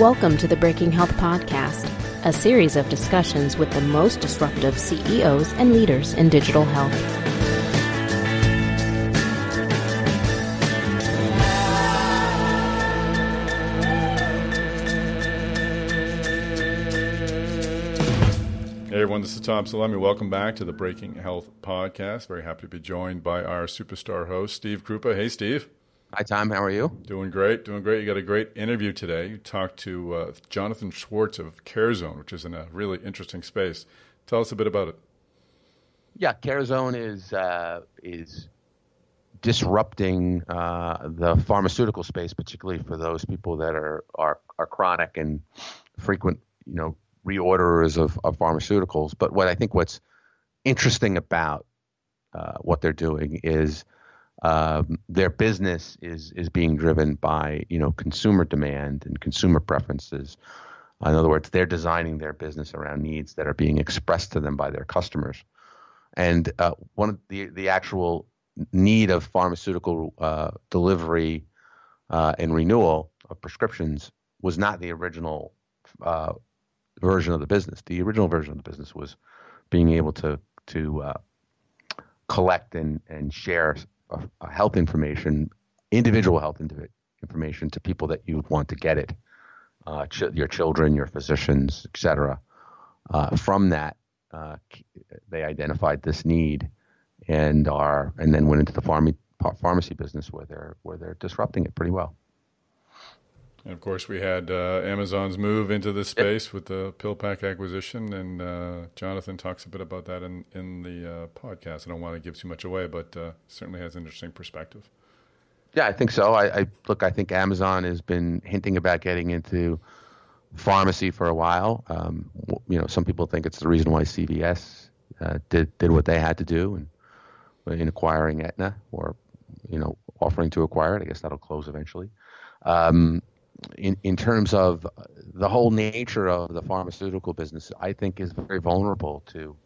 Welcome to the Breaking Health Podcast, a series of discussions with the most disruptive CEOs and leaders in digital health. Hey everyone, this is Tom Salemi. Welcome back to the Breaking Health Podcast. Very happy to be joined by our superstar host, Steve Krupa. Hey, Steve. Hi, Tom. How are you? Doing great. Doing great. You got a great interview today. You talked to uh, Jonathan Schwartz of CareZone, which is in a really interesting space. Tell us a bit about it. Yeah, CareZone is uh, is disrupting uh, the pharmaceutical space, particularly for those people that are are, are chronic and frequent, you know, reorderers of, of pharmaceuticals. But what I think what's interesting about uh, what they're doing is um, their business is is being driven by you know consumer demand and consumer preferences. In other words, they're designing their business around needs that are being expressed to them by their customers. And uh, one of the the actual need of pharmaceutical uh, delivery uh, and renewal of prescriptions was not the original uh, version of the business. The original version of the business was being able to to uh, collect and and share health information, individual health information to people that you want to get it, uh, ch- your children, your physicians, etc. Uh, from that, uh, they identified this need and are and then went into the pharmacy pharmacy business where they're where they're disrupting it pretty well. And of course, we had uh, Amazon's move into this space yep. with the PillPack acquisition, and uh, Jonathan talks a bit about that in in the uh, podcast. I don't want to give too much away, but uh, certainly has an interesting perspective. Yeah, I think so. I, I, look. I think Amazon has been hinting about getting into pharmacy for a while. Um, you know, some people think it's the reason why CVS uh, did did what they had to do in, in acquiring Aetna, or you know, offering to acquire it. I guess that'll close eventually. Um, in, in terms of the whole nature of the pharmaceutical business, I think is very vulnerable to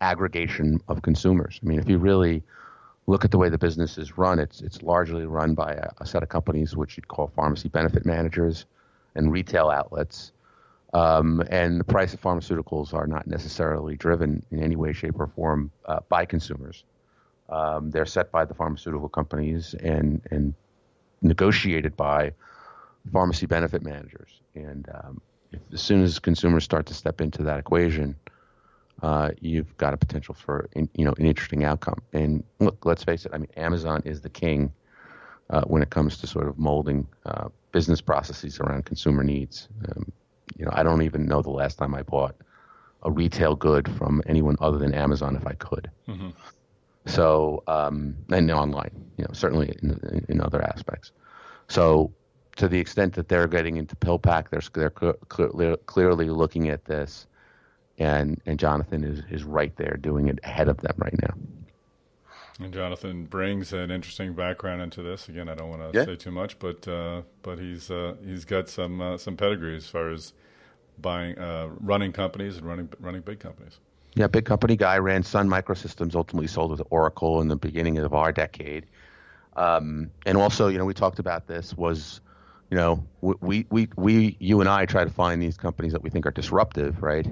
aggregation of consumers. I mean, if you really look at the way the business is run, it's it's largely run by a, a set of companies which you'd call pharmacy benefit managers and retail outlets. Um, and the price of pharmaceuticals are not necessarily driven in any way, shape, or form uh, by consumers. Um, they're set by the pharmaceutical companies and and negotiated by pharmacy benefit managers. And um, if, as soon as consumers start to step into that equation, uh, you've got a potential for in, you know an interesting outcome. And look, let's face it. I mean, Amazon is the king uh, when it comes to sort of molding uh, business processes around consumer needs. Um, you know, I don't even know the last time I bought a retail good from anyone other than Amazon if I could. Mm-hmm. So, um, and online, you know, certainly in, in other aspects. So to the extent that they're getting into PillPack, they're they're clearly, clearly looking at this, and and Jonathan is is right there doing it ahead of them right now. And Jonathan brings an interesting background into this. Again, I don't want to yeah. say too much, but uh, but he's uh, he's got some uh, some pedigree as far as buying, uh, running companies and running running big companies. Yeah, big company guy ran Sun Microsystems. Ultimately, sold to Oracle in the beginning of our decade. Um, and also, you know, we talked about this was you know, we, we, we, you and I try to find these companies that we think are disruptive, right?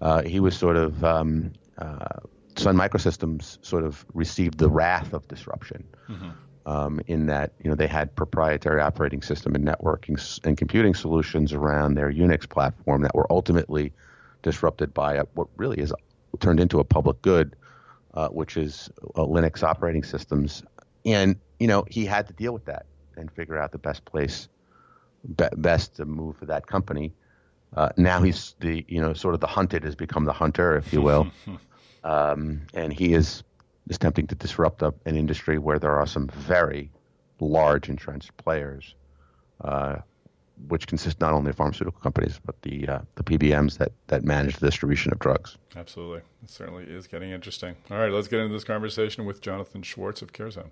Uh, he was sort of, um, uh, Sun Microsystems sort of received the wrath of disruption mm-hmm. um, in that, you know, they had proprietary operating system and networking and computing solutions around their Unix platform that were ultimately disrupted by a, what really is turned into a public good, uh, which is uh, Linux operating systems. And, you know, he had to deal with that and figure out the best place be- best to move for that company. Uh, now he's the you know sort of the hunted has become the hunter, if you will, um, and he is is attempting to disrupt a, an industry where there are some very large entrenched players, uh, which consist not only of pharmaceutical companies but the uh, the PBMs that that manage the distribution of drugs. Absolutely, it certainly is getting interesting. All right, let's get into this conversation with Jonathan Schwartz of CareZone.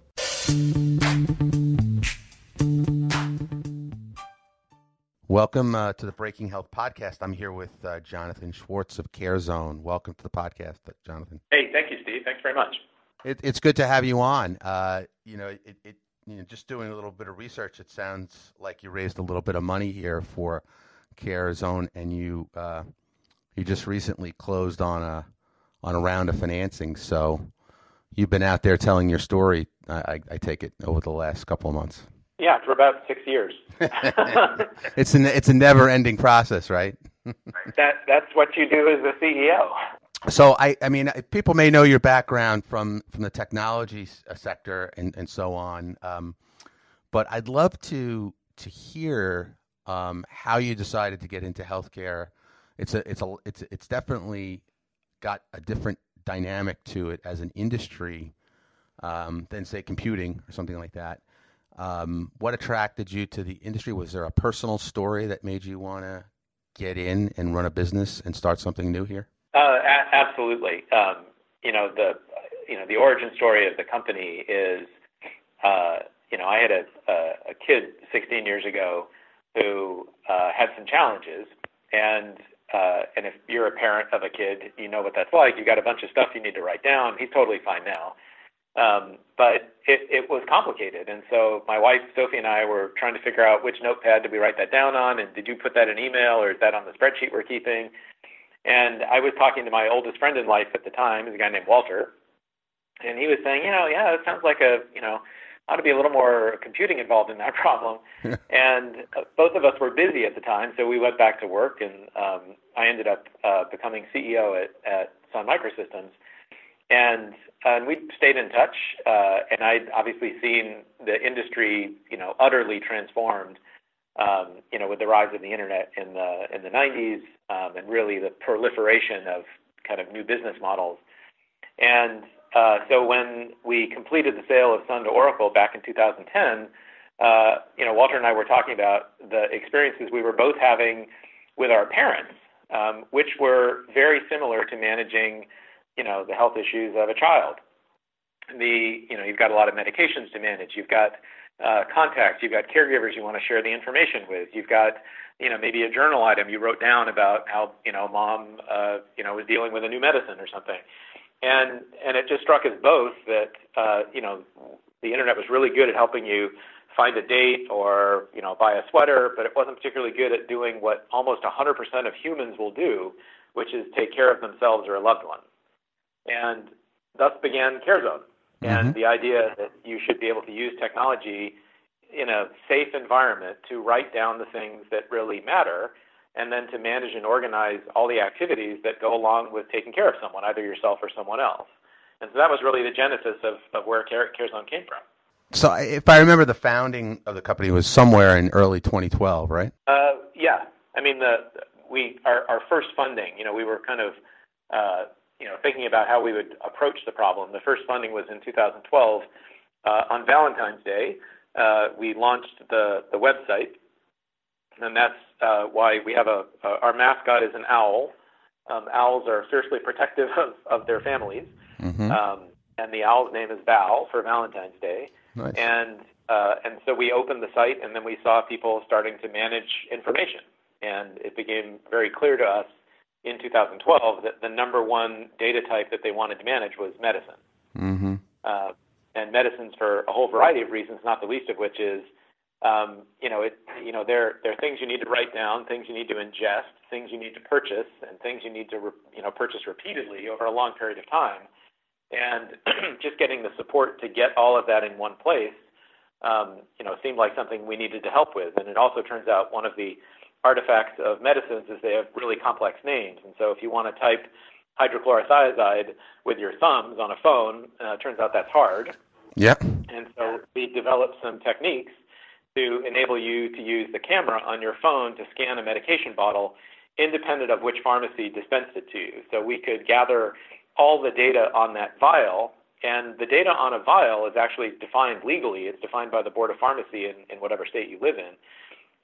Welcome uh, to the Breaking Health podcast. I'm here with uh, Jonathan Schwartz of CareZone. Welcome to the podcast, Jonathan. Hey, thank you, Steve. Thanks very much. It, it's good to have you on. Uh, you know, it, it, you know, just doing a little bit of research, it sounds like you raised a little bit of money here for Healthcare Zone, and you uh, you just recently closed on a on a round of financing. So you've been out there telling your story. I, I take it over the last couple of months. Yeah, for about six years. it's an it's a never ending process, right? that that's what you do as a CEO. So I, I mean, people may know your background from from the technology uh, sector and, and so on, um, but I'd love to to hear um, how you decided to get into healthcare. It's a it's a it's it's definitely got a different dynamic to it as an industry um, than say computing or something like that. Um, what attracted you to the industry? Was there a personal story that made you want to get in and run a business and start something new here? Uh, a- absolutely. Um, you know the you know the origin story of the company is uh, you know I had a, a, a kid 16 years ago who uh, had some challenges and uh, and if you're a parent of a kid, you know what that's like. You got a bunch of stuff you need to write down. He's totally fine now. Um, but it, it was complicated. And so my wife, Sophie, and I were trying to figure out which notepad did we write that down on, and did you put that in email, or is that on the spreadsheet we're keeping? And I was talking to my oldest friend in life at the time, is a guy named Walter, and he was saying, you know, yeah, it sounds like a, you know, ought to be a little more computing involved in that problem. and uh, both of us were busy at the time, so we went back to work, and um, I ended up uh, becoming CEO at, at Sun Microsystems. And and we stayed in touch, uh, and I'd obviously seen the industry, you know, utterly transformed, um, you know, with the rise of the internet in the in the 90s, um, and really the proliferation of kind of new business models. And uh, so when we completed the sale of Sun to Oracle back in 2010, uh, you know, Walter and I were talking about the experiences we were both having with our parents, um, which were very similar to managing, you know, the health issues of a child. The, you know, you've got a lot of medications to manage. You've got uh, contacts. You've got caregivers you want to share the information with. You've got, you know, maybe a journal item you wrote down about how, you know, mom, uh, you know, was dealing with a new medicine or something and and it just struck us both that uh, you know the internet was really good at helping you find a date or you know buy a sweater, but it wasn't particularly good at doing what almost 100% of humans will do, which is take care of themselves or a loved one. And thus began CareZone, mm-hmm. and the idea that you should be able to use technology in a safe environment to write down the things that really matter and then to manage and organize all the activities that go along with taking care of someone, either yourself or someone else. And so that was really the genesis of, of where Care, CareZone came from. So, if I remember, the founding of the company was somewhere in early 2012, right? Uh, yeah, I mean, the we our, our first funding. You know, we were kind of uh, you know thinking about how we would approach the problem. The first funding was in 2012 uh, on Valentine's Day. Uh, we launched the the website and that's uh, why we have a, a our mascot is an owl. Um, owls are fiercely protective of, of their families, mm-hmm. um, and the owl's name is Val for Valentine's Day. Nice. And uh, and so we opened the site, and then we saw people starting to manage information, and it became very clear to us in 2012 that the number one data type that they wanted to manage was medicine. Mm-hmm. Uh, and medicines for a whole variety of reasons, not the least of which is um, you know, it, you know, there, there are things you need to write down, things you need to ingest, things you need to purchase, and things you need to, re, you know, purchase repeatedly over a long period of time. And just getting the support to get all of that in one place, um, you know, seemed like something we needed to help with. And it also turns out one of the artifacts of medicines is they have really complex names. And so if you want to type hydrochlorothiazide with your thumbs on a phone, uh, turns out that's hard. Yep. And so we developed some techniques to enable you to use the camera on your phone to scan a medication bottle independent of which pharmacy dispensed it to you. So we could gather all the data on that vial, and the data on a vial is actually defined legally. It's defined by the Board of Pharmacy in, in whatever state you live in.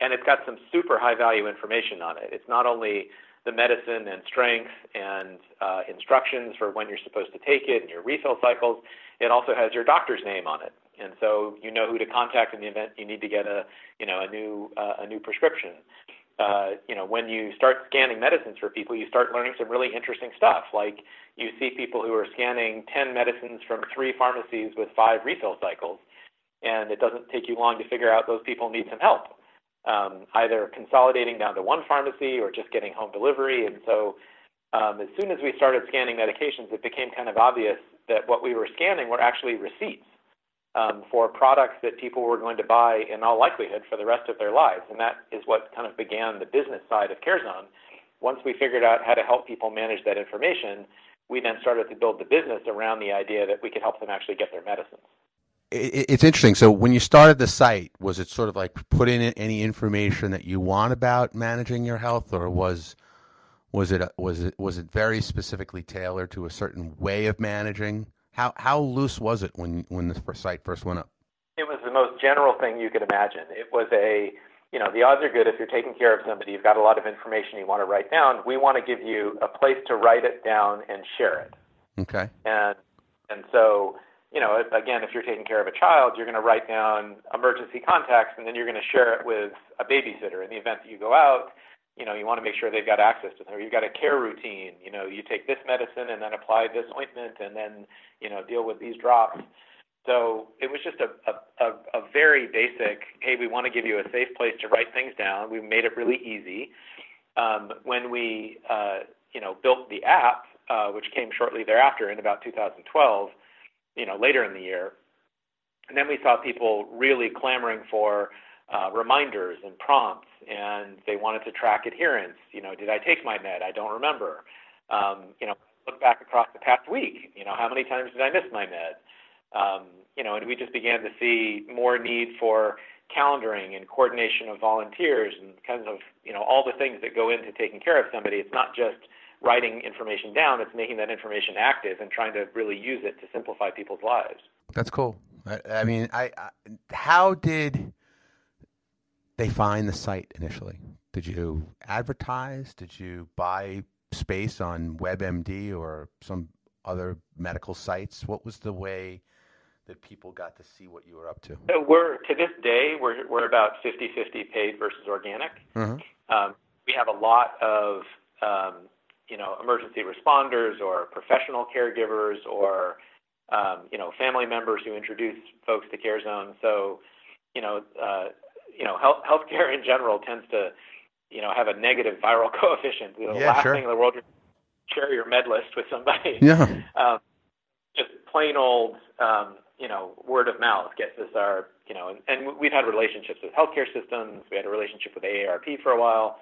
And it's got some super high value information on it. It's not only the medicine and strength and uh, instructions for when you're supposed to take it and your refill cycles, it also has your doctor's name on it and so you know who to contact in the event you need to get a you know a new uh, a new prescription. Uh, you know, when you start scanning medicines for people, you start learning some really interesting stuff. Like you see people who are scanning 10 medicines from three pharmacies with five refill cycles, and it doesn't take you long to figure out those people need some help. Um, either consolidating down to one pharmacy or just getting home delivery. And so, um, as soon as we started scanning medications, it became kind of obvious that what we were scanning were actually receipts um, for products that people were going to buy in all likelihood for the rest of their lives. And that is what kind of began the business side of CareZone. Once we figured out how to help people manage that information, we then started to build the business around the idea that we could help them actually get their medicines. It's interesting. So when you started the site, was it sort of like put in any information that you want about managing your health, or was was it was it was it very specifically tailored to a certain way of managing? How how loose was it when when the site first went up? It was the most general thing you could imagine. It was a you know, the odds are good if you're taking care of somebody, you've got a lot of information you want to write down. We want to give you a place to write it down and share it. Okay. And and so, you know, again, if you're taking care of a child, you're going to write down emergency contacts, and then you're going to share it with a babysitter in the event that you go out. You know, you want to make sure they've got access to them. You've got a care routine. You know, you take this medicine and then apply this ointment, and then you know deal with these drops. So it was just a, a, a, very basic, hey, we want to give you a safe place to write things down. We made it really easy. Um, when we, uh, you know, built the app, uh, which came shortly thereafter in about 2012, you know, later in the year, and then we saw people really clamoring for uh, reminders and prompts, and they wanted to track adherence. You know, did I take my med? I don't remember. Um, you know, look back across the past week. You know, how many times did I miss my med? Um, you know, and we just began to see more need for calendaring and coordination of volunteers and kinds of, you know, all the things that go into taking care of somebody. It's not just writing information down, it's making that information active and trying to really use it to simplify people's lives. That's cool. I, I mean, I, I, how did they find the site initially? Did you advertise? Did you buy space on WebMD or some other medical sites? What was the way that people got to see what you were up to? So we're to this day we're we're about 50-50 paid versus organic. Mm-hmm. Um, we have a lot of um, you know emergency responders or professional caregivers or um, you know family members who introduce folks to CareZone. So you know uh, you know health healthcare in general tends to you know have a negative viral coefficient. The yeah, last sure. thing in the world share your med list with somebody. Yeah. Um, just plain old um, you know, word of mouth gets us our, you know, and, and we've had relationships with healthcare systems. We had a relationship with AARP for a while.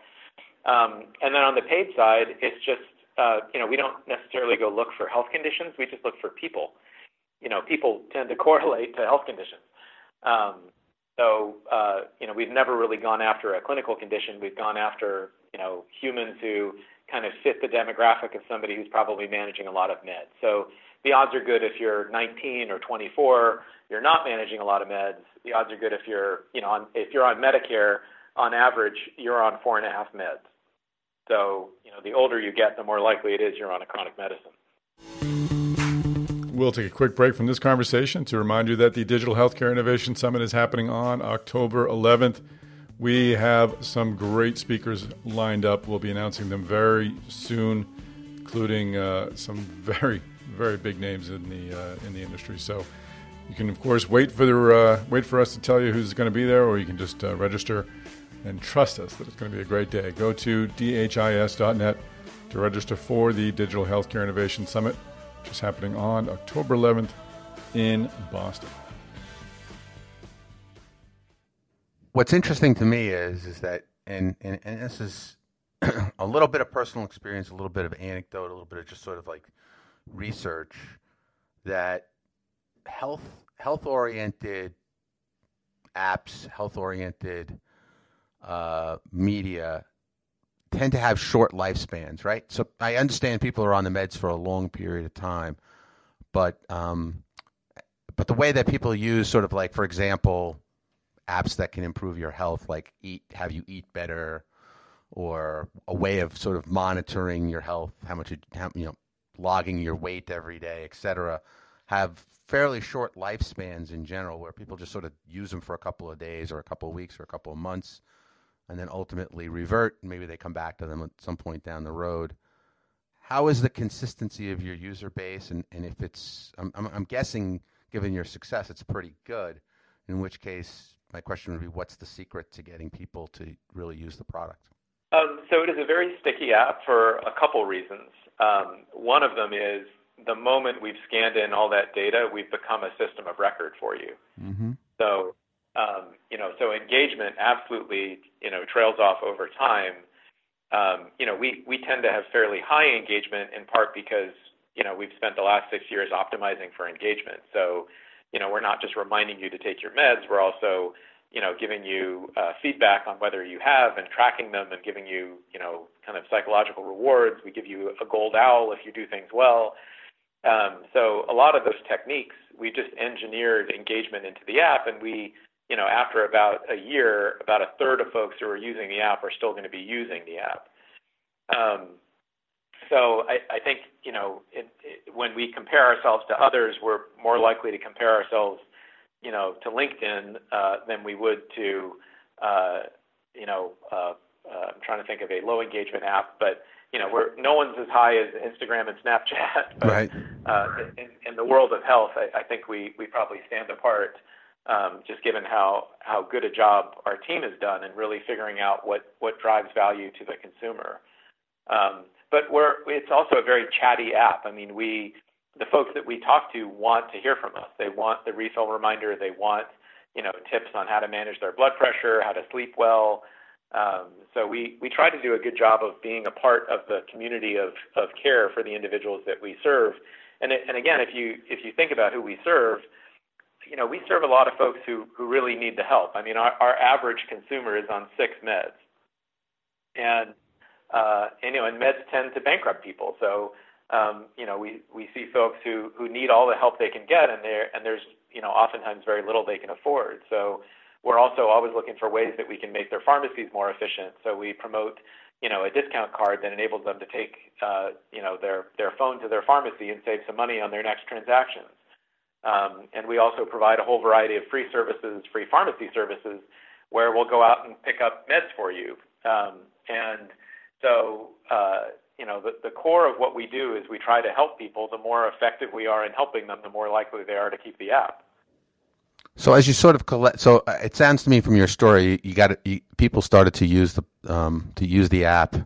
Um, and then on the paid side, it's just, uh, you know, we don't necessarily go look for health conditions. We just look for people. You know, people tend to correlate to health conditions. Um, so, uh, you know, we've never really gone after a clinical condition. We've gone after, you know, humans who kind of fit the demographic of somebody who's probably managing a lot of meds. So the odds are good if you're 19 or 24, you're not managing a lot of meds. The odds are good if you're, you know, on, if you're on Medicare, on average, you're on four and a half meds. So, you know, the older you get, the more likely it is you're on a chronic medicine. We'll take a quick break from this conversation to remind you that the Digital Healthcare Innovation Summit is happening on October 11th. We have some great speakers lined up. We'll be announcing them very soon, including uh, some very very big names in the uh, in the industry. So you can of course wait for the uh, wait for us to tell you who's going to be there, or you can just uh, register and trust us that it's going to be a great day. Go to dhis.net to register for the Digital Healthcare Innovation Summit, which is happening on October 11th in Boston. What's interesting to me is is that and and, and this is a little bit of personal experience, a little bit of anecdote, a little bit of just sort of like research that health health oriented apps, health oriented uh, media tend to have short lifespans, right? So I understand people are on the meds for a long period of time, but um, but the way that people use sort of like, for example, apps that can improve your health, like eat, have you eat better, or a way of sort of monitoring your health, how much you, how, you know, logging your weight every day, etc., have fairly short lifespans in general, where people just sort of use them for a couple of days or a couple of weeks or a couple of months, and then ultimately revert. Maybe they come back to them at some point down the road. How is the consistency of your user base, and, and if it's, I'm, I'm, I'm guessing, given your success, it's pretty good. In which case, my question would be, what's the secret to getting people to really use the product? Um, so it is a very sticky app for a couple reasons. Um, one of them is the moment we've scanned in all that data, we've become a system of record for you. Mm-hmm. So, um, you know, so engagement absolutely, you know, trails off over time. Um, you know, we, we tend to have fairly high engagement in part because, you know, we've spent the last six years optimizing for engagement. So, you know, we're not just reminding you to take your meds, we're also, you know, giving you uh, feedback on whether you have and tracking them and giving you, you know, kind of psychological rewards. We give you a gold owl if you do things well. Um, so a lot of those techniques, we just engineered engagement into the app, and we, you know, after about a year, about a third of folks who are using the app are still going to be using the app. Um, so I, I think, you know, it, it, when we compare ourselves to others, we're more likely to compare ourselves, you know, to LinkedIn uh, than we would to, uh, you know, uh, uh, I'm trying to think of a low engagement app, but you know, we're no one's as high as Instagram and Snapchat. But, right. Uh, in, in the world of health, I, I think we we probably stand apart, um, just given how how good a job our team has done in really figuring out what what drives value to the consumer. Um, but we're it's also a very chatty app. I mean, we the folks that we talk to want to hear from us. They want the refill reminder. They want you know tips on how to manage their blood pressure, how to sleep well. Um, so we, we try to do a good job of being a part of the community of, of care for the individuals that we serve. And, it, and again, if you, if you think about who we serve, you know, we serve a lot of folks who, who really need the help. I mean, our, our average consumer is on six meds. And, uh, and, you know, and meds tend to bankrupt people. So, um, you know, we, we see folks who, who need all the help they can get, and, there, and there's, you know, oftentimes very little they can afford. So, we're also always looking for ways that we can make their pharmacies more efficient. So we promote, you know, a discount card that enables them to take, uh, you know, their their phone to their pharmacy and save some money on their next transactions. Um, and we also provide a whole variety of free services, free pharmacy services, where we'll go out and pick up meds for you. Um, and so, uh, you know, the, the core of what we do is we try to help people. The more effective we are in helping them, the more likely they are to keep the app. So as you sort of collect, so uh, it sounds to me from your story, you got you, people started to use the um, to use the app,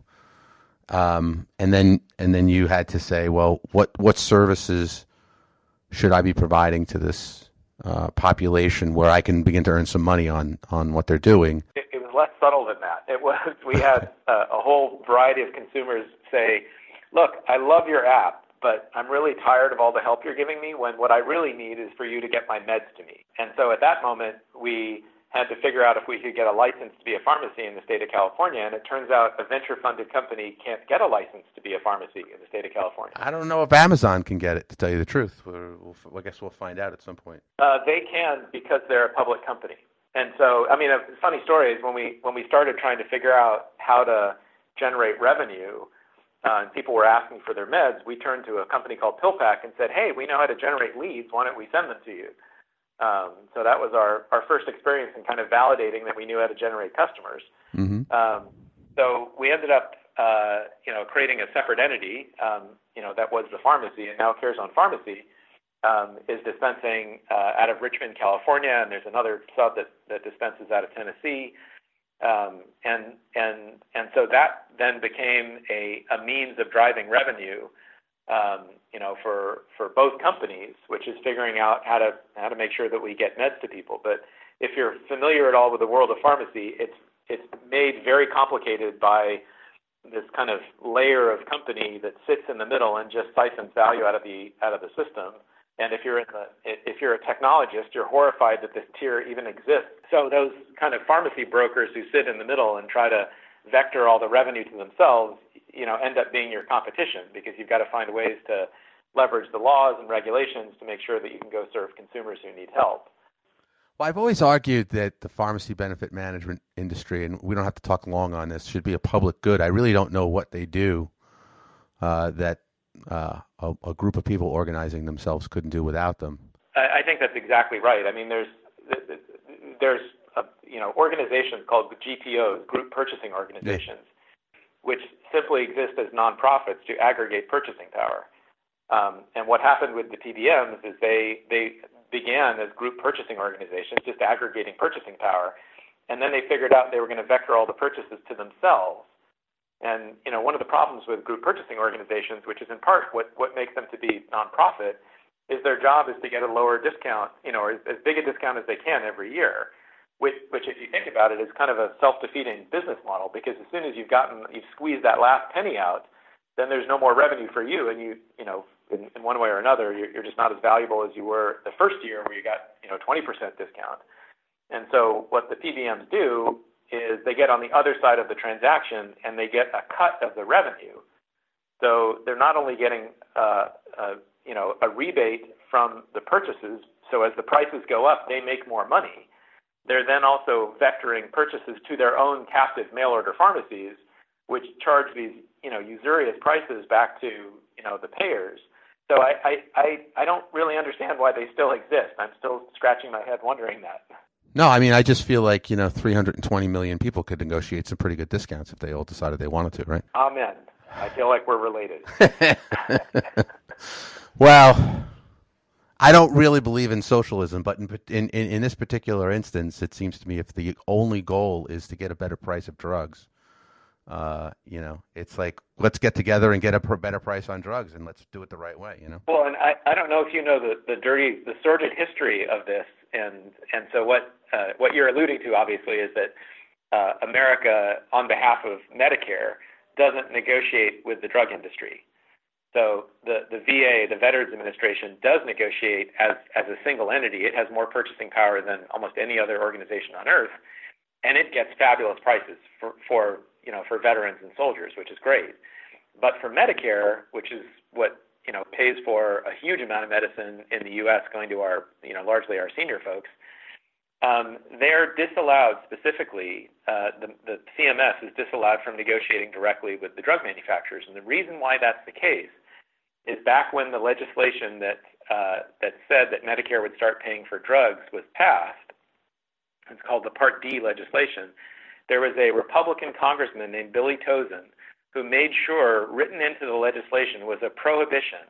um, and then and then you had to say, well, what what services should I be providing to this uh, population where I can begin to earn some money on on what they're doing? It, it was less subtle than that. It was we had uh, a whole variety of consumers say, "Look, I love your app, but I'm really tired of all the help you're giving me when what I really need is for you to get my meds to me. And so at that moment, we had to figure out if we could get a license to be a pharmacy in the state of California. And it turns out a venture funded company can't get a license to be a pharmacy in the state of California. I don't know if Amazon can get it, to tell you the truth. We'll, I guess we'll find out at some point. Uh, they can because they're a public company. And so, I mean, a funny story is when we when we started trying to figure out how to generate revenue, uh, and people were asking for their meds, we turned to a company called PillPack and said, "Hey, we know how to generate leads. Why don't we send them to you?" Um, so that was our our first experience in kind of validating that we knew how to generate customers. Mm-hmm. Um, so we ended up, uh, you know, creating a separate entity. Um, you know, that was the pharmacy, and now CareZone Pharmacy um, is dispensing uh, out of Richmond, California, and there's another sub that that dispenses out of Tennessee. Um, and and and so that then became a, a means of driving revenue, um, you know, for for both companies, which is figuring out how to how to make sure that we get meds to people. But if you're familiar at all with the world of pharmacy, it's it's made very complicated by this kind of layer of company that sits in the middle and just siphons value out of the out of the system. And if you're in the, if you're a technologist, you're horrified that this tier even exists. So those kind of pharmacy brokers who sit in the middle and try to vector all the revenue to themselves, you know, end up being your competition because you've got to find ways to leverage the laws and regulations to make sure that you can go serve consumers who need help. Well, I've always argued that the pharmacy benefit management industry, and we don't have to talk long on this, should be a public good. I really don't know what they do uh, that uh, a, a, group of people organizing themselves couldn't do without them. I, I think that's exactly right. I mean, there's there's a, you know organizations called GPOs, group purchasing organizations, yeah. which simply exist as nonprofits to aggregate purchasing power. Um, and what happened with the PBMs is they they began as group purchasing organizations, just aggregating purchasing power, and then they figured out they were going to vector all the purchases to themselves. And you know, one of the problems with group purchasing organizations, which is in part what what makes them to be nonprofit, is their job is to get a lower discount, you know, or as, as big a discount as they can every year. Which, which, if you think about it, is kind of a self-defeating business model because as soon as you've gotten, you've squeezed that last penny out, then there's no more revenue for you, and you, you know, in, one way or another, you're, you're just not as valuable as you were the first year where you got, you know, 20% discount. And so what the PBMs do is they get on the other side of the transaction and they get a cut of the revenue. So they're not only getting, uh, uh, you know, a rebate from the purchases. So as the prices go up, they make more money. They're then also vectoring purchases to their own captive mail order pharmacies, which charge these, you know, usurious prices back to, you know, the payers. So I, I, I, I don't really understand why they still exist. I'm still scratching my head wondering that. No, I mean, I just feel like, you know, 320 million people could negotiate some pretty good discounts if they all decided they wanted to, right? Amen. I feel like we're related. well, I don't really believe in socialism, but in, in, in this particular instance, it seems to me if the only goal is to get a better price of drugs, uh, you know, it's like let's get together and get a better price on drugs, and let's do it the right way. You know. Well, and I, I don't know if you know the, the dirty, the sordid history of this, and and so what uh, what you're alluding to, obviously, is that uh, America, on behalf of Medicare, doesn't negotiate with the drug industry. So the, the VA, the Veterans Administration, does negotiate as, as a single entity. It has more purchasing power than almost any other organization on earth, and it gets fabulous prices for, for you know, for veterans and soldiers, which is great. But for Medicare, which is what you know pays for a huge amount of medicine in the U.S. going to our you know largely our senior folks, um, they're disallowed specifically. Uh, the, the CMS is disallowed from negotiating directly with the drug manufacturers, and the reason why that's the case is back when the legislation that uh, that said that Medicare would start paying for drugs was passed. It's called the Part D legislation there was a Republican congressman named Billy Tauzin who made sure, written into the legislation, was a prohibition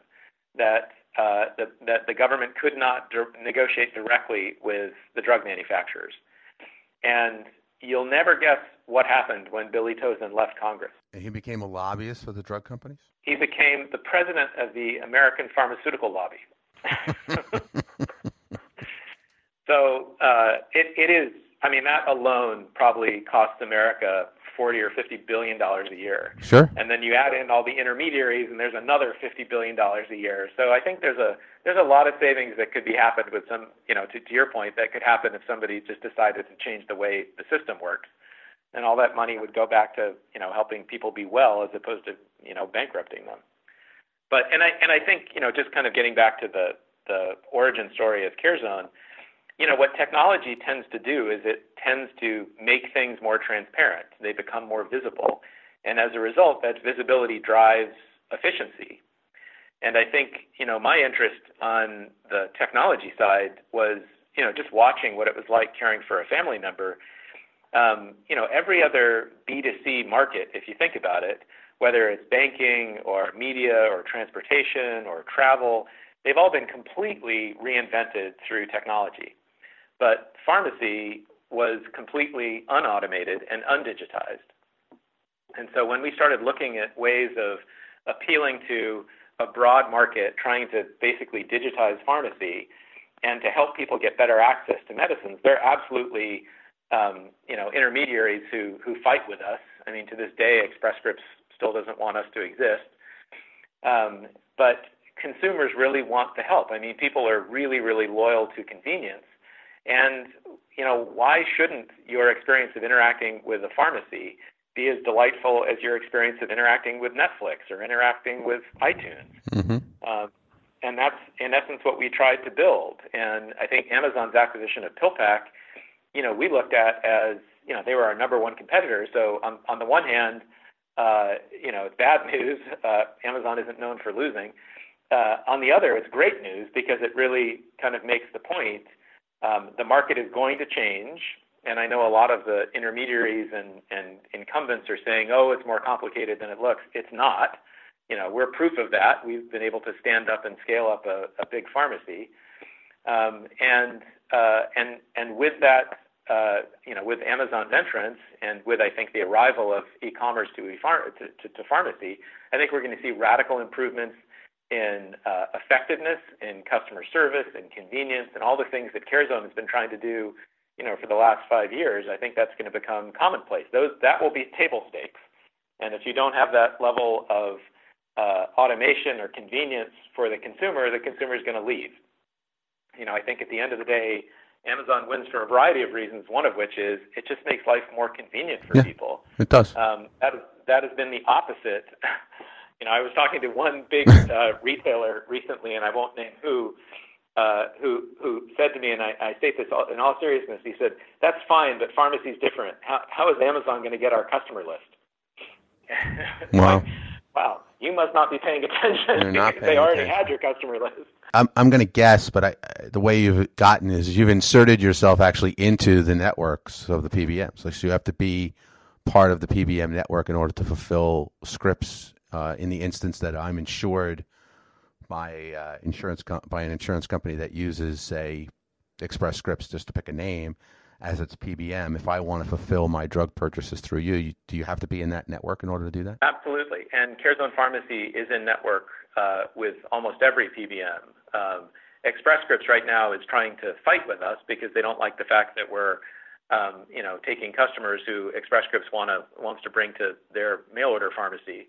that uh, the, that the government could not di- negotiate directly with the drug manufacturers. And you'll never guess what happened when Billy Tauzin left Congress. And he became a lobbyist for the drug companies? He became the president of the American Pharmaceutical Lobby. so uh, it, it is I mean, that alone probably costs America forty or fifty billion dollars a year. Sure. And then you add in all the intermediaries, and there's another fifty billion dollars a year. So I think there's a there's a lot of savings that could be happened with some, you know, to, to your point, that could happen if somebody just decided to change the way the system works, and all that money would go back to you know helping people be well as opposed to you know bankrupting them. But and I and I think you know just kind of getting back to the the origin story of CareZone you know what technology tends to do is it tends to make things more transparent. They become more visible. And as a result that visibility drives efficiency. And i think you know my interest on the technology side was you know just watching what it was like caring for a family member. Um, you know every other b2c market if you think about it whether it's banking or media or transportation or travel they've all been completely reinvented through technology but pharmacy was completely unautomated and undigitized. And so when we started looking at ways of appealing to a broad market, trying to basically digitize pharmacy and to help people get better access to medicines, there are absolutely um, you know intermediaries who who fight with us. I mean, to this day, Express Scripts still doesn't want us to exist. Um, but consumers really want the help. I mean, people are really, really loyal to convenience. And you know, why shouldn't your experience of interacting with a pharmacy be as delightful as your experience of interacting with Netflix or interacting with iTunes? Mm-hmm. Um, and that's in essence what we tried to build. And I think Amazon's acquisition of PillPack, you know, we looked at as you know they were our number one competitor. So on on the one hand, uh, you know, it's bad news. Uh, Amazon isn't known for losing. Uh, on the other, it's great news because it really kind of makes the point um, the market is going to change, and I know a lot of the intermediaries and, and incumbents are saying, "Oh, it's more complicated than it looks." It's not. You know, we're proof of that. We've been able to stand up and scale up a, a big pharmacy. Um, and uh, and and with that, uh, you know, with Amazon's entrance and with I think the arrival of e-commerce to, e-phar- to, to, to pharmacy, I think we're going to see radical improvements in uh, effectiveness, in customer service, in convenience, and all the things that CareZone has been trying to do, you know, for the last five years. I think that's going to become commonplace. Those that will be table stakes. And if you don't have that level of uh, automation or convenience for the consumer, the consumer is going to leave. You know, I think at the end of the day, Amazon wins for a variety of reasons. One of which is it just makes life more convenient for yeah, people. It does. Um, that that has been the opposite. You know, I was talking to one big uh, retailer recently, and I won't name who, uh, who who said to me, and I, I state this all, in all seriousness. He said, "That's fine, but pharmacy's different. How how is Amazon going to get our customer list?" wow. like, wow, you must not be paying attention. Not because paying they already attention. had your customer list. I'm I'm going to guess, but I, the way you've gotten is you've inserted yourself actually into the networks of the PBMs. So you have to be part of the PBM network in order to fulfill scripts. Uh, in the instance that I'm insured by uh, insurance com- by an insurance company that uses, say, Express Scripts, just to pick a name, as its PBM. If I want to fulfill my drug purchases through you, you do you have to be in that network in order to do that? Absolutely. And CareZone Pharmacy is in network uh, with almost every PBM. Um, Express Scripts right now is trying to fight with us because they don't like the fact that we're, um, you know, taking customers who Express Scripts want to wants to bring to their mail order pharmacy.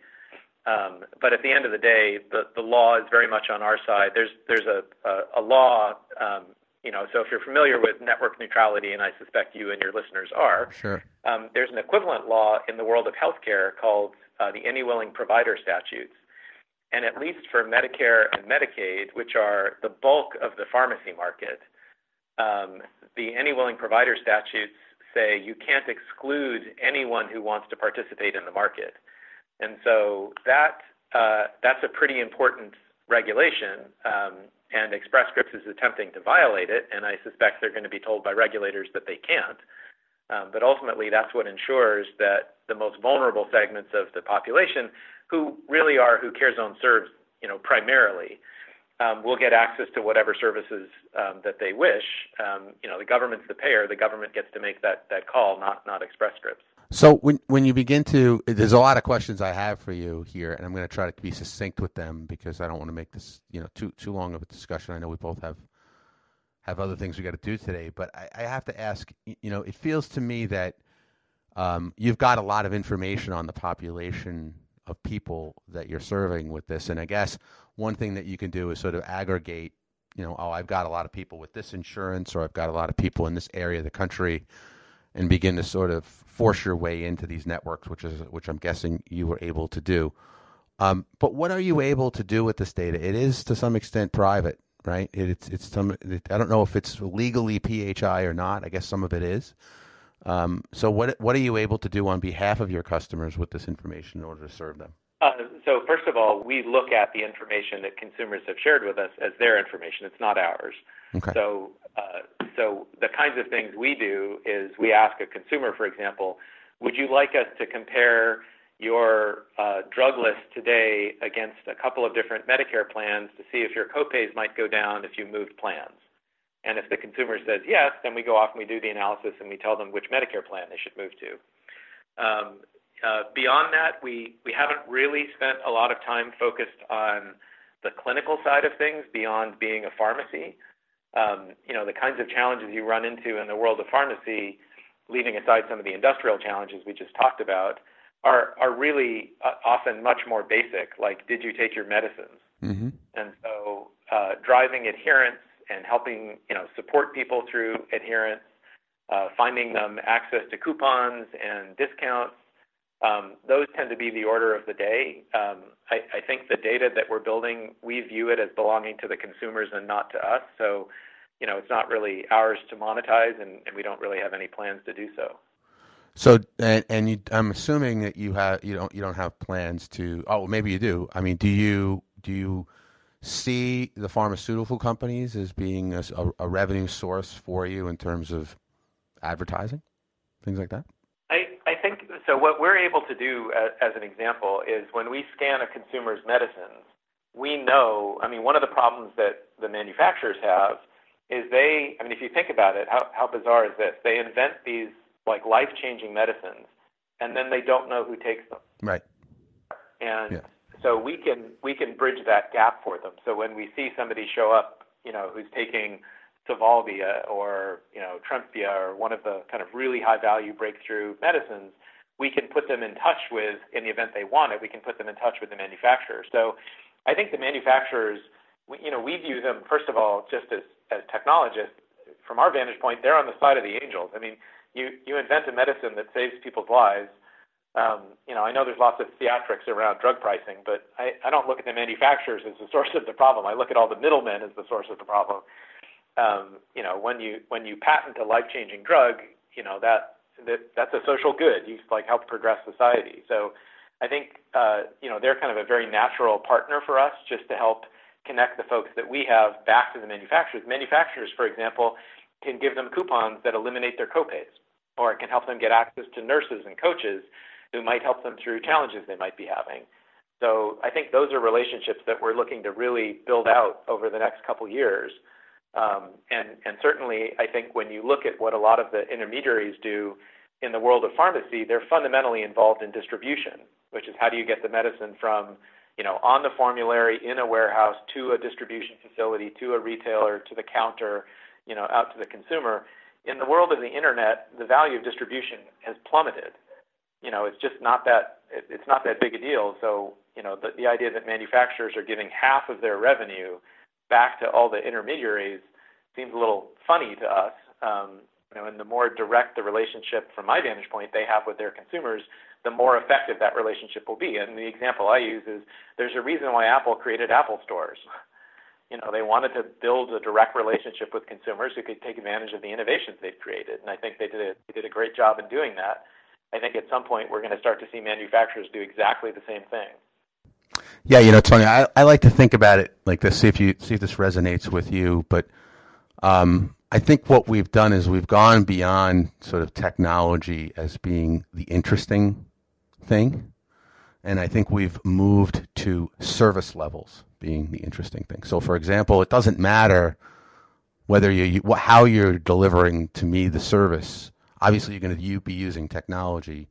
Um, but at the end of the day, the, the law is very much on our side. There's there's a a, a law, um, you know. So if you're familiar with network neutrality, and I suspect you and your listeners are, Sure. um, there's an equivalent law in the world of healthcare called uh, the Any Willing Provider Statutes. And at least for Medicare and Medicaid, which are the bulk of the pharmacy market, um, the Any Willing Provider Statutes say you can't exclude anyone who wants to participate in the market. And so that uh, that's a pretty important regulation. Um, and Express Scripts is attempting to violate it, and I suspect they're going to be told by regulators that they can't. Um, but ultimately, that's what ensures that the most vulnerable segments of the population, who really are who CareZone serves, you know, primarily, um, will get access to whatever services um, that they wish. Um, you know, the government's the payer; the government gets to make that that call, not not Express Scripts. So when when you begin to, there's a lot of questions I have for you here, and I'm going to try to be succinct with them because I don't want to make this you know too too long of a discussion. I know we both have have other things we got to do today, but I, I have to ask. You know, it feels to me that um, you've got a lot of information on the population of people that you're serving with this, and I guess one thing that you can do is sort of aggregate. You know, oh, I've got a lot of people with this insurance, or I've got a lot of people in this area of the country and begin to sort of force your way into these networks, which is which I'm guessing you were able to do. Um, but what are you able to do with this data? It is to some extent private, right? It, it's it's some. It, I don't know if it's legally PHI or not. I guess some of it is. Um, so what what are you able to do on behalf of your customers with this information in order to serve them? Uh, so first of all, we look at the information that consumers have shared with us as their information. It's not ours. Okay. So, uh, so the kinds of things we do is we ask a consumer, for example, would you like us to compare your uh, drug list today against a couple of different Medicare plans to see if your copays might go down if you moved plans? And if the consumer says yes, then we go off and we do the analysis and we tell them which Medicare plan they should move to. Um, beyond that, we, we haven't really spent a lot of time focused on the clinical side of things beyond being a pharmacy. Um, you know, the kinds of challenges you run into in the world of pharmacy, leaving aside some of the industrial challenges we just talked about, are, are really uh, often much more basic, like did you take your medicines? Mm-hmm. And so uh, driving adherence and helping, you know, support people through adherence, uh, finding them access to coupons and discounts, um, those tend to be the order of the day. Um, I, I, think the data that we're building, we view it as belonging to the consumers and not to us. So, you know, it's not really ours to monetize, and, and we don't really have any plans to do so. So, and, and you, I'm assuming that you have you don't you don't have plans to. Oh, maybe you do. I mean, do you do you see the pharmaceutical companies as being a, a revenue source for you in terms of advertising, things like that? I, I think so. What we're able to do, as, as an example, is when we scan a consumer's medicines, we know. I mean, one of the problems that the manufacturers have is they, I mean, if you think about it, how, how bizarre is this? They invent these like life changing medicines and then they don't know who takes them. Right. And yeah. so we can we can bridge that gap for them. So when we see somebody show up, you know, who's taking Sovaldi or you know Tremfya or one of the kind of really high value breakthrough medicines, we can put them in touch with in the event they want it. We can put them in touch with the manufacturer. So I think the manufacturers, we, you know, we view them first of all just as as technologists. From our vantage point, they're on the side of the angels. I mean, you you invent a medicine that saves people's lives. Um, you know, I know there's lots of theatrics around drug pricing, but I, I don't look at the manufacturers as the source of the problem. I look at all the middlemen as the source of the problem um, you know, when you when you patent a life-changing drug, you know that, that that's a social good. You like help progress society. So I think uh, you know they're kind of a very natural partner for us, just to help connect the folks that we have back to the manufacturers. Manufacturers, for example, can give them coupons that eliminate their copays, or it can help them get access to nurses and coaches who might help them through challenges they might be having. So I think those are relationships that we're looking to really build out over the next couple years. Um, and, and certainly, I think when you look at what a lot of the intermediaries do in the world of pharmacy, they're fundamentally involved in distribution, which is how do you get the medicine from, you know, on the formulary in a warehouse to a distribution facility to a retailer to the counter, you know, out to the consumer. In the world of the internet, the value of distribution has plummeted. You know, it's just not that it's not that big a deal. So, you know, the, the idea that manufacturers are giving half of their revenue back to all the intermediaries seems a little funny to us. Um, you know, and the more direct the relationship, from my vantage point, they have with their consumers, the more effective that relationship will be. And the example I use is there's a reason why Apple created Apple stores. You know, they wanted to build a direct relationship with consumers who could take advantage of the innovations they've created, and I think they did a, they did a great job in doing that. I think at some point we're going to start to see manufacturers do exactly the same thing. Yeah, you know, Tony, I, I like to think about it like this. See if you see if this resonates with you. But um, I think what we've done is we've gone beyond sort of technology as being the interesting thing, and I think we've moved to service levels being the interesting thing. So, for example, it doesn't matter whether you, how you're delivering to me the service. Obviously, you're going to be using technology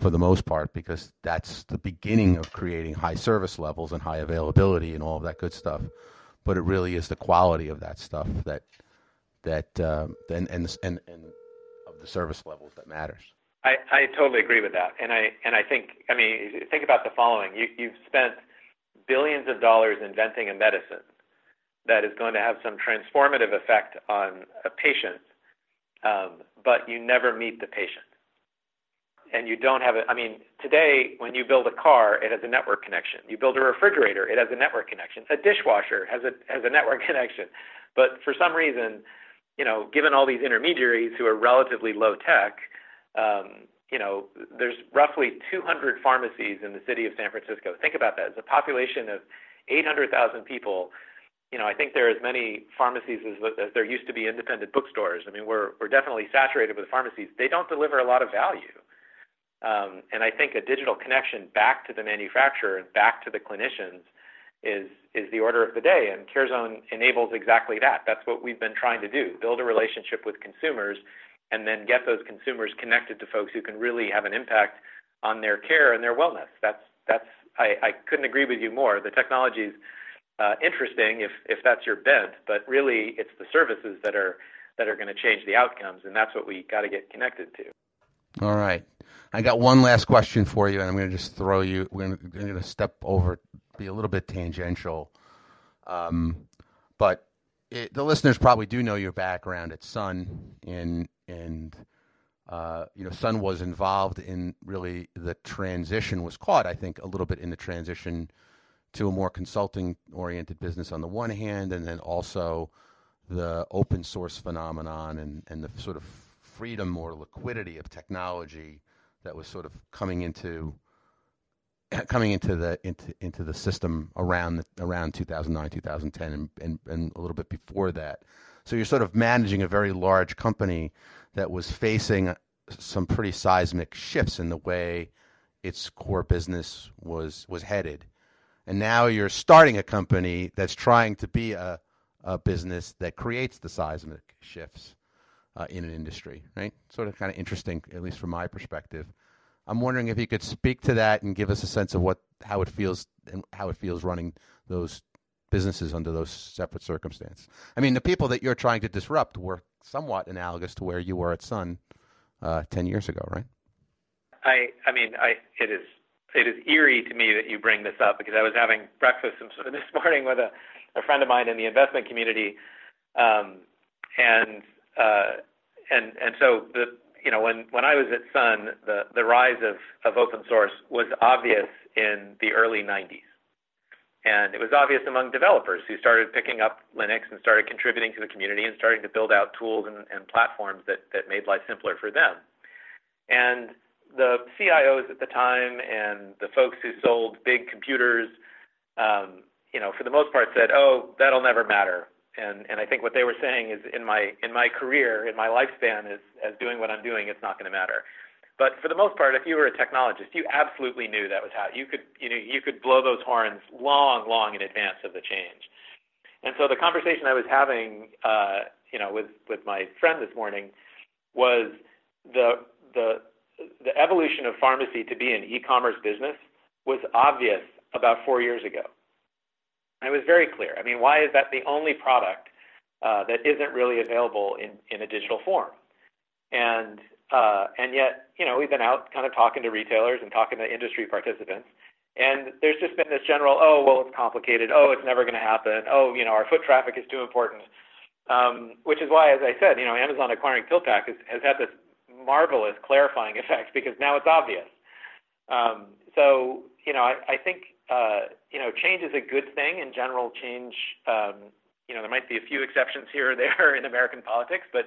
for the most part because that's the beginning of creating high service levels and high availability and all of that good stuff. But it really is the quality of that stuff that that uh, and, and and and of the service levels that matters. I, I totally agree with that, and I and I think I mean think about the following: you you've spent billions of dollars inventing a medicine that is going to have some transformative effect on a patient, um, but you never meet the patient and you don't have it. I mean, today when you build a car, it has a network connection. You build a refrigerator, it has a network connection. A dishwasher has a has a network connection. But for some reason, you know, given all these intermediaries who are relatively low tech, um, you know, there's roughly 200 pharmacies in the city of San Francisco. Think about that. It's a population of 800,000 people. You know, I think there are as many pharmacies as, as there used to be independent bookstores. I mean, we're we're definitely saturated with pharmacies. They don't deliver a lot of value. Um, and I think a digital connection back to the manufacturer and back to the clinicians is is the order of the day. And CareZone enables exactly that. That's what we've been trying to do: build a relationship with consumers, and then get those consumers connected to folks who can really have an impact on their care and their wellness. That's that's I, I couldn't agree with you more. The technology is uh, interesting if if that's your bent, but really it's the services that are that are going to change the outcomes, and that's what we got to get connected to. All right. I got one last question for you, and I'm going to just throw you. We're going to step over, be a little bit tangential, um, but it, the listeners probably do know your background at Sun, and and uh, you know Sun was involved in really the transition. Was caught, I think, a little bit in the transition to a more consulting oriented business on the one hand, and then also the open source phenomenon and and the sort of freedom or liquidity of technology that was sort of coming into coming into the into into the system around the, around 2009 2010 and, and and a little bit before that. So you're sort of managing a very large company that was facing some pretty seismic shifts in the way its core business was was headed. And now you're starting a company that's trying to be a uh, business that creates the seismic shifts uh, in an industry, right? Sort of kind of interesting, at least from my perspective. I'm wondering if you could speak to that and give us a sense of what how it feels and how it feels running those businesses under those separate circumstances. I mean, the people that you're trying to disrupt were somewhat analogous to where you were at Sun uh, ten years ago, right? I I mean, I it is it is eerie to me that you bring this up because I was having breakfast this morning with a, a friend of mine in the investment community, um, and uh, and and so the you know when when I was at Sun, the the rise of of open source was obvious in the early 90s. And it was obvious among developers who started picking up Linux and started contributing to the community and starting to build out tools and, and platforms that, that made life simpler for them. And the CIOs at the time and the folks who sold big computers, um, you know, for the most part said, "Oh, that'll never matter." And and I think what they were saying is, in my in my career, in my lifespan, as as doing what I'm doing, it's not going to matter. But for the most part, if you were a technologist, you absolutely knew that was how you could you know you could blow those horns long, long in advance of the change. And so the conversation I was having, uh, you know, with with my friend this morning was the the the evolution of pharmacy to be an e-commerce business was obvious about four years ago. And it was very clear. I mean, why is that the only product uh, that isn't really available in, in a digital form? And uh, and yet, you know, we've been out kind of talking to retailers and talking to industry participants, and there's just been this general, oh, well, it's complicated. Oh, it's never going to happen. Oh, you know, our foot traffic is too important. Um, which is why, as I said, you know, Amazon acquiring PillPack has, has had this marvelous clarifying effect because now it's obvious. Um, so, you know, I, I think, uh, you know, change is a good thing. In general, change, um, you know, there might be a few exceptions here or there in American politics, but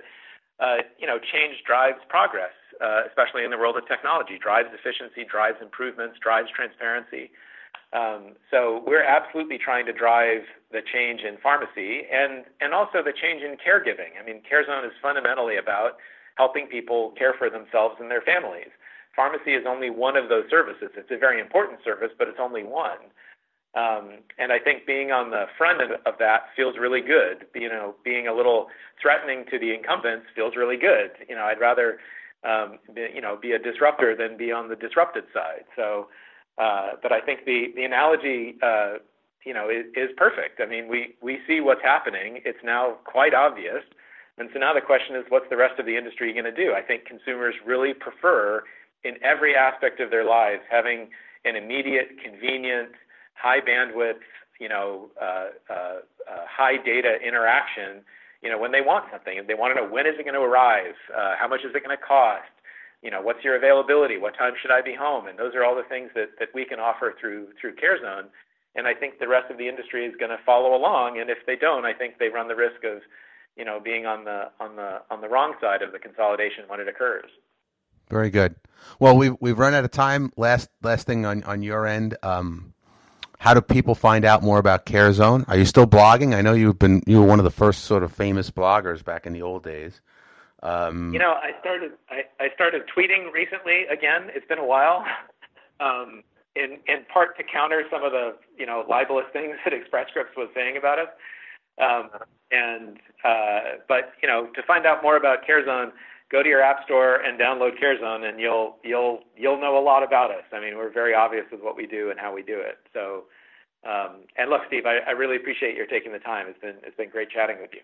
uh, you know, change drives progress, uh, especially in the world of technology, drives efficiency, drives improvements, drives transparency. Um, so we're absolutely trying to drive the change in pharmacy and, and also the change in caregiving. I mean, CareZone is fundamentally about helping people care for themselves and their families. Pharmacy is only one of those services. It's a very important service, but it's only one. Um, and I think being on the front of, of that feels really good. You know, being a little threatening to the incumbents feels really good. You know, I'd rather, um, be, you know, be a disruptor than be on the disrupted side. So, uh, but I think the the analogy, uh, you know, is, is perfect. I mean, we we see what's happening. It's now quite obvious. And so now the question is, what's the rest of the industry going to do? I think consumers really prefer, in every aspect of their lives, having an immediate, convenient, high bandwidth, you know, uh, uh, uh, high data interaction, you know, when they want something, they want to know when is it going to arrive, uh, how much is it going to cost, you know, what's your availability, what time should I be home, and those are all the things that that we can offer through through CareZone. And I think the rest of the industry is going to follow along. And if they don't, I think they run the risk of, you know, being on the on the on the wrong side of the consolidation when it occurs. Very good. Well, we've we've run out of time. Last last thing on on your end. Um, how do people find out more about CareZone? Are you still blogging? I know you've been you were one of the first sort of famous bloggers back in the old days. Um, you know, I started I, I started tweeting recently again. It's been a while, um, in in part to counter some of the you know libelous things that Express Scripts was saying about us. Um, and uh, but you know, to find out more about CareZone, go to your app store and download CareZone, and you'll you'll you'll know a lot about us. I mean, we're very obvious with what we do and how we do it. So, um, and look, Steve, I, I really appreciate your taking the time. It's been it's been great chatting with you.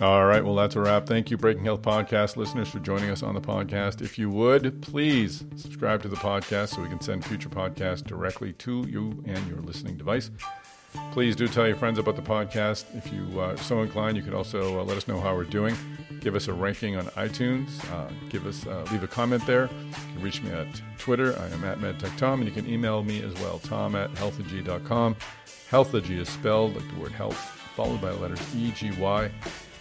All right, well, that's a wrap. Thank you, Breaking Health Podcast listeners, for joining us on the podcast. If you would, please subscribe to the podcast so we can send future podcasts directly to you and your listening device. Please do tell your friends about the podcast. If you are so inclined, you can also uh, let us know how we're doing. Give us a ranking on iTunes. Uh, give us uh, leave a comment there. You can reach me at Twitter. I am at MedTechTom, and you can email me as well, tom at healthegy.com. Healthegy is spelled like the word health, followed by the letters E-G-Y.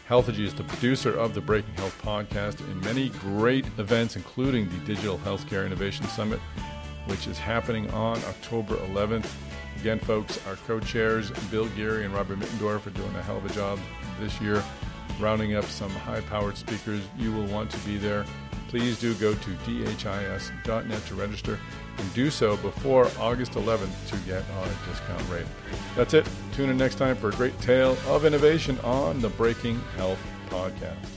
Healthegy is the producer of the Breaking Health podcast in many great events, including the Digital Healthcare Innovation Summit, which is happening on October 11th. Again, folks, our co chairs, Bill Geary and Robert Mittendorf, are doing a hell of a job this year. rounding up some high powered speakers. You will want to be there. Please do go to dhis.net to register and do so before August 11th to get our discount rate. That's it. Tune in next time for a great tale of innovation on the Breaking Health Podcast.